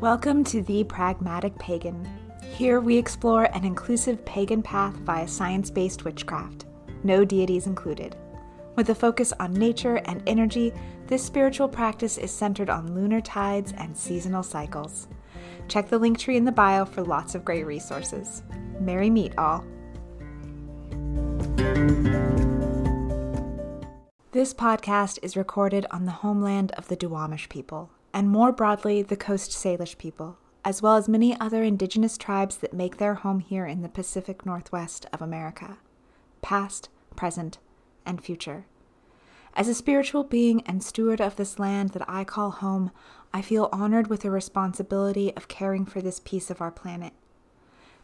Welcome to The Pragmatic Pagan. Here we explore an inclusive pagan path via science based witchcraft, no deities included. With a focus on nature and energy, this spiritual practice is centered on lunar tides and seasonal cycles. Check the link tree in the bio for lots of great resources. Merry meet all. This podcast is recorded on the homeland of the Duwamish people, and more broadly, the Coast Salish people, as well as many other indigenous tribes that make their home here in the Pacific Northwest of America, past, present, and future. As a spiritual being and steward of this land that I call home, I feel honored with the responsibility of caring for this piece of our planet.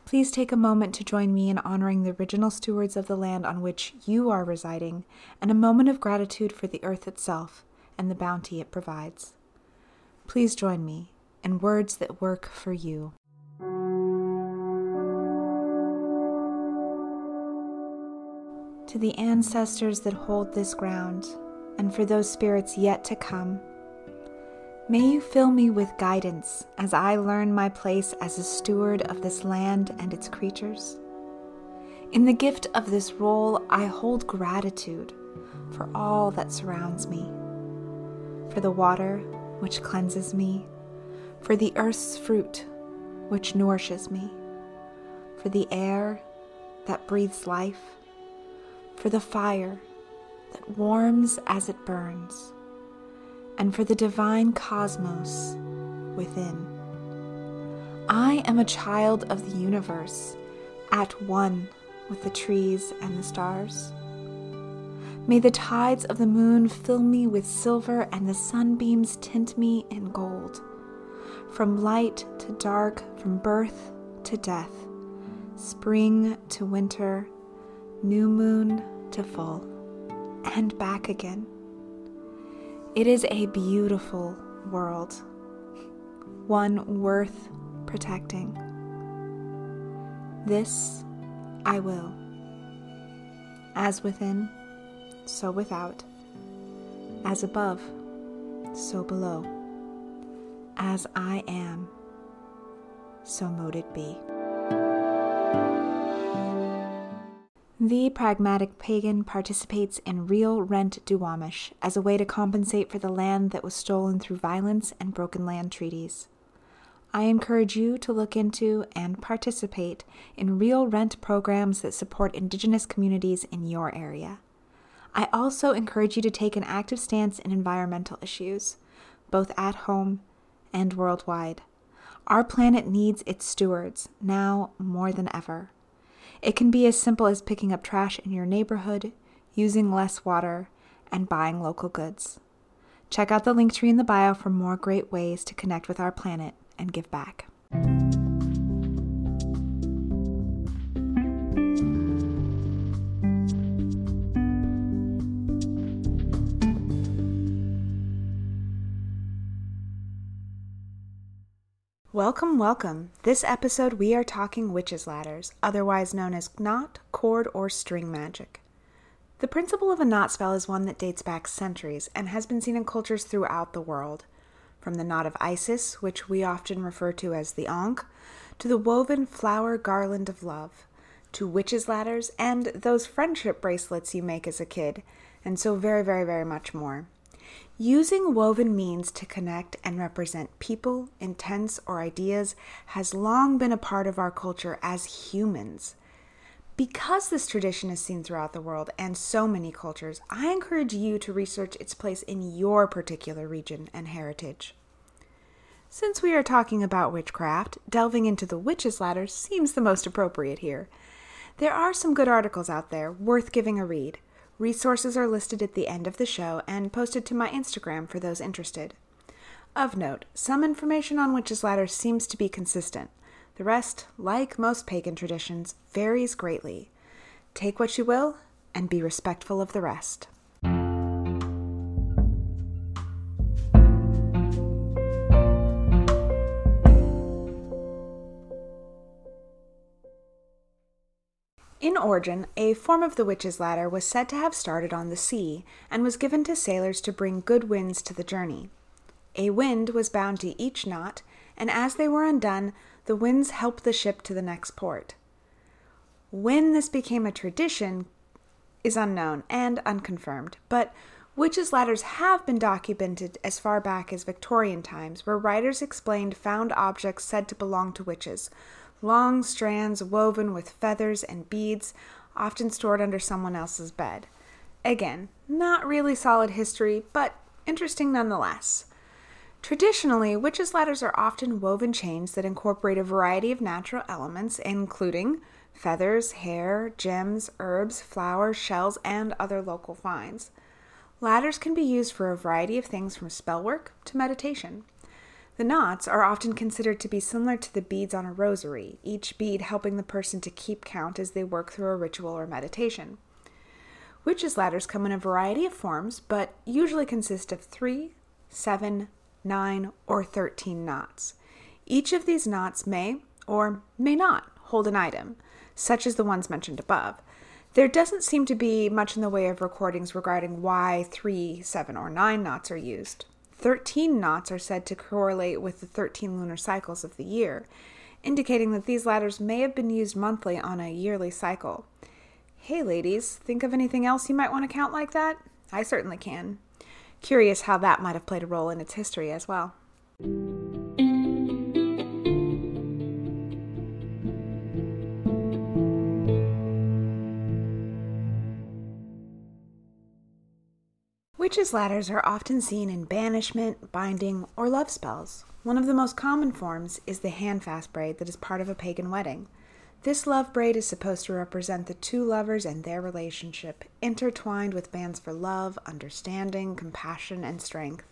Please take a moment to join me in honoring the original stewards of the land on which you are residing and a moment of gratitude for the earth itself and the bounty it provides. Please join me in words that work for you. To the ancestors that hold this ground, and for those spirits yet to come, may you fill me with guidance as I learn my place as a steward of this land and its creatures. In the gift of this role, I hold gratitude for all that surrounds me, for the water which cleanses me, for the earth's fruit which nourishes me, for the air that breathes life, for the fire that warms as it burns, and for the divine cosmos within. I am a child of the universe, at one with the trees and the stars. May the tides of the moon fill me with silver and the sunbeams tint me in gold. From light to dark, from birth to death, spring to winter, new moon to full, and back again. It is a beautiful world, one worth protecting. This I will. As within, so without. As above, so below. As I am, so mote it be. The pragmatic pagan participates in real rent Duwamish as a way to compensate for the land that was stolen through violence and broken land treaties. I encourage you to look into and participate in real rent programs that support Indigenous communities in your area. I also encourage you to take an active stance in environmental issues, both at home and worldwide. Our planet needs its stewards now more than ever. It can be as simple as picking up trash in your neighborhood, using less water, and buying local goods. Check out the link tree in the bio for more great ways to connect with our planet and give back. Welcome, welcome. This episode we are talking witches' ladders, otherwise known as knot, cord, or string magic. The principle of a knot spell is one that dates back centuries and has been seen in cultures throughout the world. From the knot of Isis, which we often refer to as the Ankh, to the woven flower garland of love, to witches' ladders, and those friendship bracelets you make as a kid, and so very, very, very much more. Using woven means to connect and represent people, intents, or ideas has long been a part of our culture as humans. Because this tradition is seen throughout the world and so many cultures, I encourage you to research its place in your particular region and heritage. Since we are talking about witchcraft, delving into the witch's ladder seems the most appropriate here. There are some good articles out there worth giving a read. Resources are listed at the end of the show and posted to my Instagram for those interested. Of note, some information on witches' ladders seems to be consistent. The rest, like most pagan traditions, varies greatly. Take what you will and be respectful of the rest. Origin, a form of the witch's ladder was said to have started on the sea and was given to sailors to bring good winds to the journey. A wind was bound to each knot, and as they were undone, the winds helped the ship to the next port. When this became a tradition is unknown and unconfirmed, but witches' ladders have been documented as far back as Victorian times, where writers explained found objects said to belong to witches long strands woven with feathers and beads, often stored under someone else's bed. Again, not really solid history, but interesting nonetheless. Traditionally, witches' ladders are often woven chains that incorporate a variety of natural elements, including feathers, hair, gems, herbs, flowers, shells, and other local finds. Ladders can be used for a variety of things from spellwork to meditation. The knots are often considered to be similar to the beads on a rosary, each bead helping the person to keep count as they work through a ritual or meditation. Witches' ladders come in a variety of forms, but usually consist of three, seven, nine, or 13 knots. Each of these knots may or may not hold an item, such as the ones mentioned above. There doesn't seem to be much in the way of recordings regarding why 3, 7, or 9 knots are used. 13 knots are said to correlate with the 13 lunar cycles of the year, indicating that these ladders may have been used monthly on a yearly cycle. Hey, ladies, think of anything else you might want to count like that? I certainly can. Curious how that might have played a role in its history as well. Witches' ladders are often seen in banishment, binding, or love spells. One of the most common forms is the handfast braid that is part of a pagan wedding. This love braid is supposed to represent the two lovers and their relationship, intertwined with bands for love, understanding, compassion, and strength.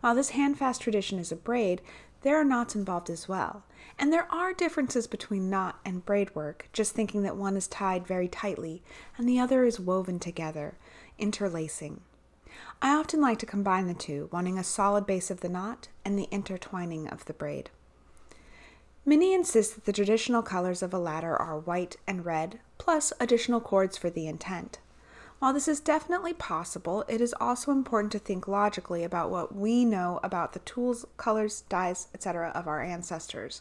While this handfast tradition is a braid, there are knots involved as well. And there are differences between knot and braid work, just thinking that one is tied very tightly and the other is woven together, interlacing. I often like to combine the two, wanting a solid base of the knot and the intertwining of the braid. Many insist that the traditional colors of a ladder are white and red, plus additional cords for the intent. While this is definitely possible, it is also important to think logically about what we know about the tools, colors, dyes, etc. of our ancestors.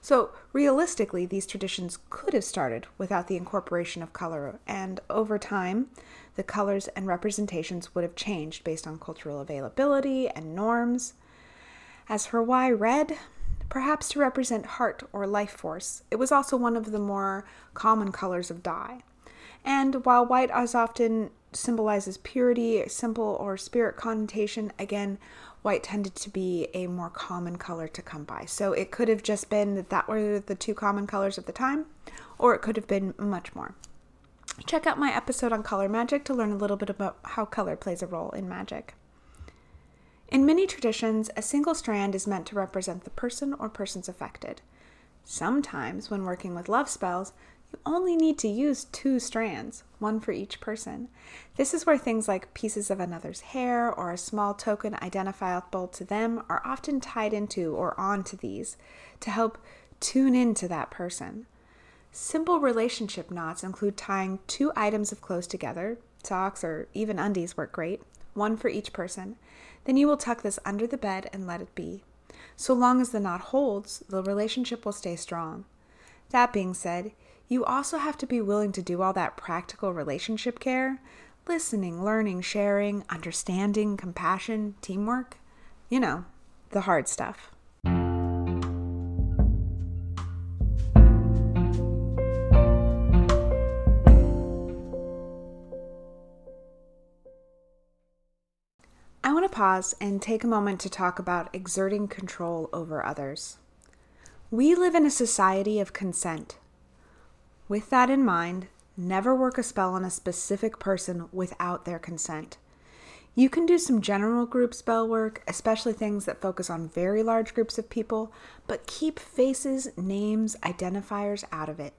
So, realistically, these traditions could have started without the incorporation of color, and over time, the colors and representations would have changed based on cultural availability and norms. As for why red, perhaps to represent heart or life force, it was also one of the more common colors of dye. And while white as often symbolizes purity, simple or spirit connotation, again, white tended to be a more common color to come by. So it could have just been that that were the two common colors of the time, or it could have been much more. Check out my episode on color magic to learn a little bit about how color plays a role in magic. In many traditions, a single strand is meant to represent the person or persons affected. Sometimes, when working with love spells, you only need to use two strands, one for each person. This is where things like pieces of another's hair or a small token identifiable to them are often tied into or onto these to help tune into that person. Simple relationship knots include tying two items of clothes together, socks or even undies work great, one for each person. Then you will tuck this under the bed and let it be. So long as the knot holds, the relationship will stay strong. That being said, you also have to be willing to do all that practical relationship care listening, learning, sharing, understanding, compassion, teamwork. You know, the hard stuff. Pause and take a moment to talk about exerting control over others. We live in a society of consent. With that in mind, never work a spell on a specific person without their consent. You can do some general group spell work, especially things that focus on very large groups of people, but keep faces, names, identifiers out of it.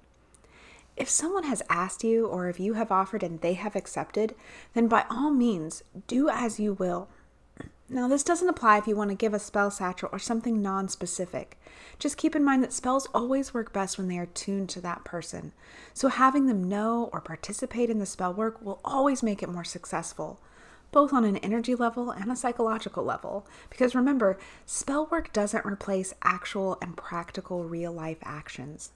If someone has asked you, or if you have offered and they have accepted, then by all means, do as you will. Now, this doesn't apply if you want to give a spell satchel or something non specific. Just keep in mind that spells always work best when they are tuned to that person. So, having them know or participate in the spell work will always make it more successful. both on an energy level and a psychological level. Because remember, spell work doesn't replace actual and practical real life actions.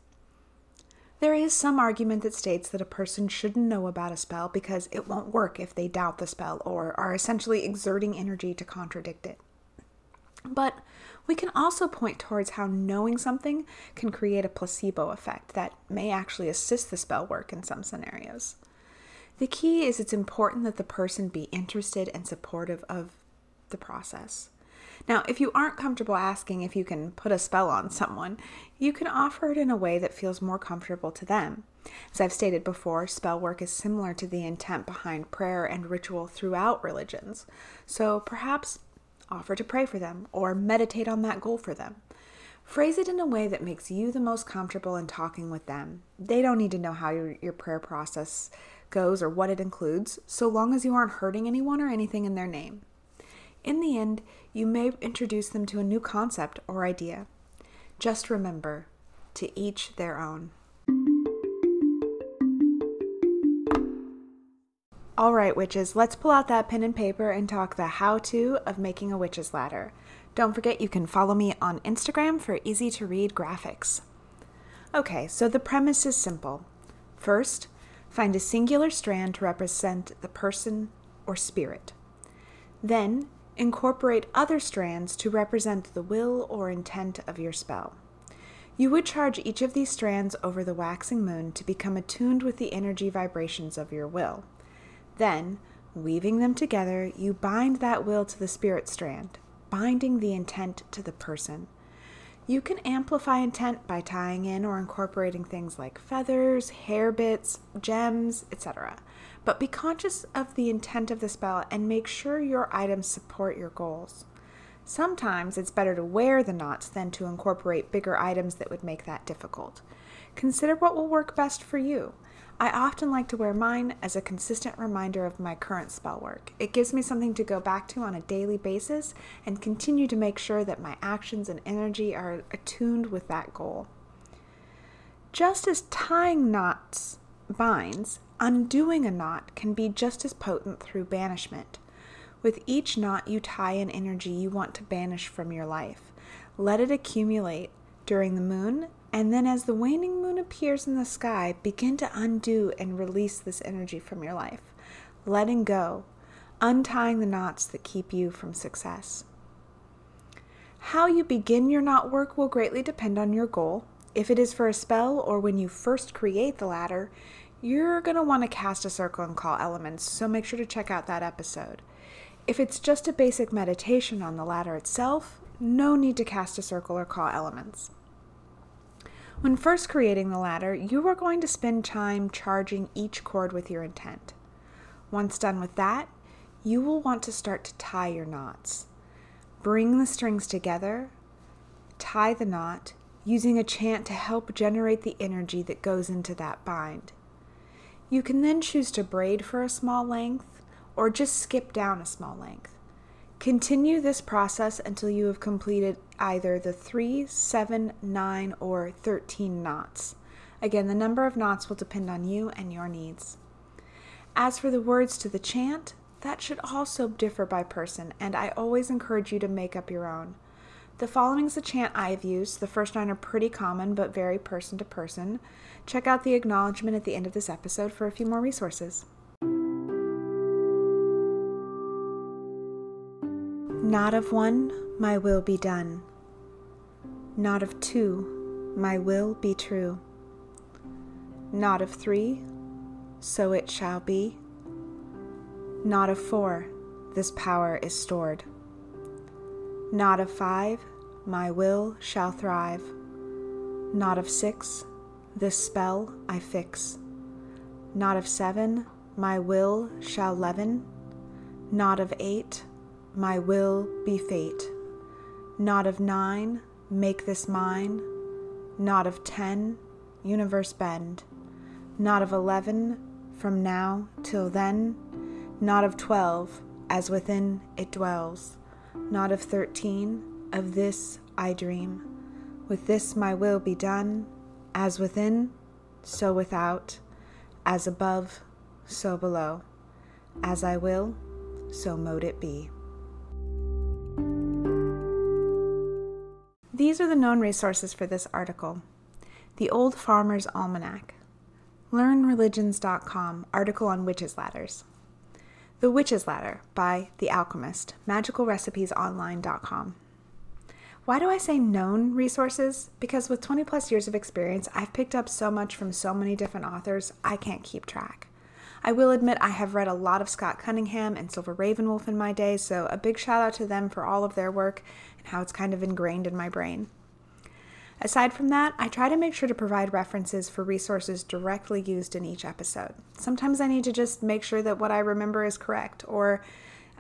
There is some argument that states that a person shouldn't know about a spell because it won't work if they doubt the spell or are essentially exerting energy to contradict it. But we can also point towards how knowing something can create a placebo effect that may actually assist the spell work in some scenarios. The key is it's important that the person be interested and supportive of the process. Now, if you aren't comfortable asking if you can put a spell on someone, you can offer it in a way that feels more comfortable to them. As I've stated before, spell work is similar to the intent behind prayer and ritual throughout religions. So perhaps offer to pray for them or meditate on that goal for them. Phrase it in a way that makes you the most comfortable in talking with them. They don't need to know how your, your prayer process goes or what it includes, so long as you aren't hurting anyone or anything in their name. In the end, you may introduce them to a new concept or idea. Just remember to each their own. All right, witches, let's pull out that pen and paper and talk the how to of making a witch's ladder. Don't forget you can follow me on Instagram for easy to read graphics. Okay, so the premise is simple. First, find a singular strand to represent the person or spirit. Then, incorporate other strands to represent the will or intent of your spell. You would charge each of these strands over the waxing moon to become attuned with the energy vibrations of your will. Then, weaving them together, you bind that will to the spirit strand, binding the intent to the person. You can amplify intent by tying in or incorporating things like feathers, hair bits, gems, etc. But be conscious of the intent of the spell and make sure your items support your goals. Sometimes it's better to wear the knots than to incorporate bigger items that would make that difficult. Consider what will work best for you. I often like to wear mine as a consistent reminder of my current spell work. It gives me something to go back to on a daily basis and continue to make sure that my actions and energy are attuned with that goal. Just as tying knots binds, undoing a knot can be just as potent through banishment. With each knot, you tie an energy you want to banish from your life. Let it accumulate during the moon and then, as the waning moon appears in the sky, begin to undo and release this energy from your life, letting go, untying the knots that keep you from success. How you begin your knot work will greatly depend on your goal. If it is for a spell or when you first create the ladder, you're going to want to cast a circle and call elements, so make sure to check out that episode. If it's just a basic meditation on the ladder itself, no need to cast a circle or call elements. When first creating the ladder, you are going to spend time charging each cord with your intent. Once done with that, you will want to start to tie your knots. Bring the strings together, tie the knot, using a chant to help generate the energy that goes into that bind. You can then choose to braid for a small length or just skip down a small length. Continue this process until you have completed either the 3, 7, 9, or 13 knots. Again, the number of knots will depend on you and your needs. As for the words to the chant, that should also differ by person, and I always encourage you to make up your own. The following is the chant I've used. The first nine are pretty common but vary person to person. Check out the acknowledgement at the end of this episode for a few more resources. Knot of one, my will be done. Knot of two, my will be true. Knot of three, so it shall be. Knot of four, this power is stored. Knot of five, my will shall thrive. Knot of six, this spell I fix. Knot of seven, my will shall leaven. Knot of eight, my will be fate. Knot of nine, make this mine. Knot of ten, universe bend. Knot of eleven, from now till then. Knot of twelve, as within it dwells. Knot of thirteen, of this I dream. With this my will be done, as within, so without, as above, so below. As I will, so mote it be. These are the known resources for this article The Old Farmer's Almanac, LearnReligions.com article on witches' ladders, The Witch's Ladder by The Alchemist, magicalrecipesonline.com. Why do I say known resources? Because with 20 plus years of experience, I've picked up so much from so many different authors, I can't keep track. I will admit I have read a lot of Scott Cunningham and Silver Ravenwolf in my day, so a big shout out to them for all of their work and how it's kind of ingrained in my brain. Aside from that, I try to make sure to provide references for resources directly used in each episode. Sometimes I need to just make sure that what I remember is correct, or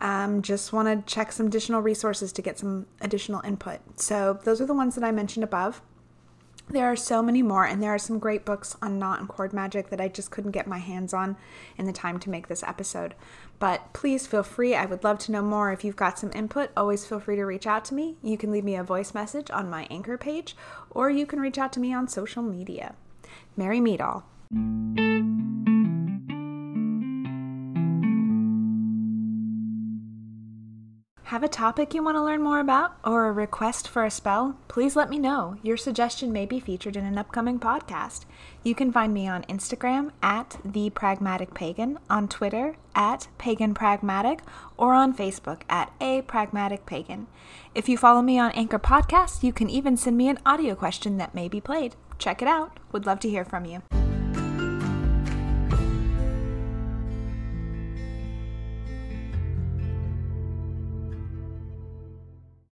um, just want to check some additional resources to get some additional input. So, those are the ones that I mentioned above. There are so many more, and there are some great books on knot and cord magic that I just couldn't get my hands on in the time to make this episode. But please feel free. I would love to know more. If you've got some input, always feel free to reach out to me. You can leave me a voice message on my anchor page, or you can reach out to me on social media. Merry meet all. Have a topic you want to learn more about or a request for a spell? Please let me know. Your suggestion may be featured in an upcoming podcast. You can find me on Instagram at The Pragmatic Pagan, on Twitter at Pagan Pragmatic, or on Facebook at A Pragmatic Pagan. If you follow me on Anchor Podcasts, you can even send me an audio question that may be played. Check it out. Would love to hear from you.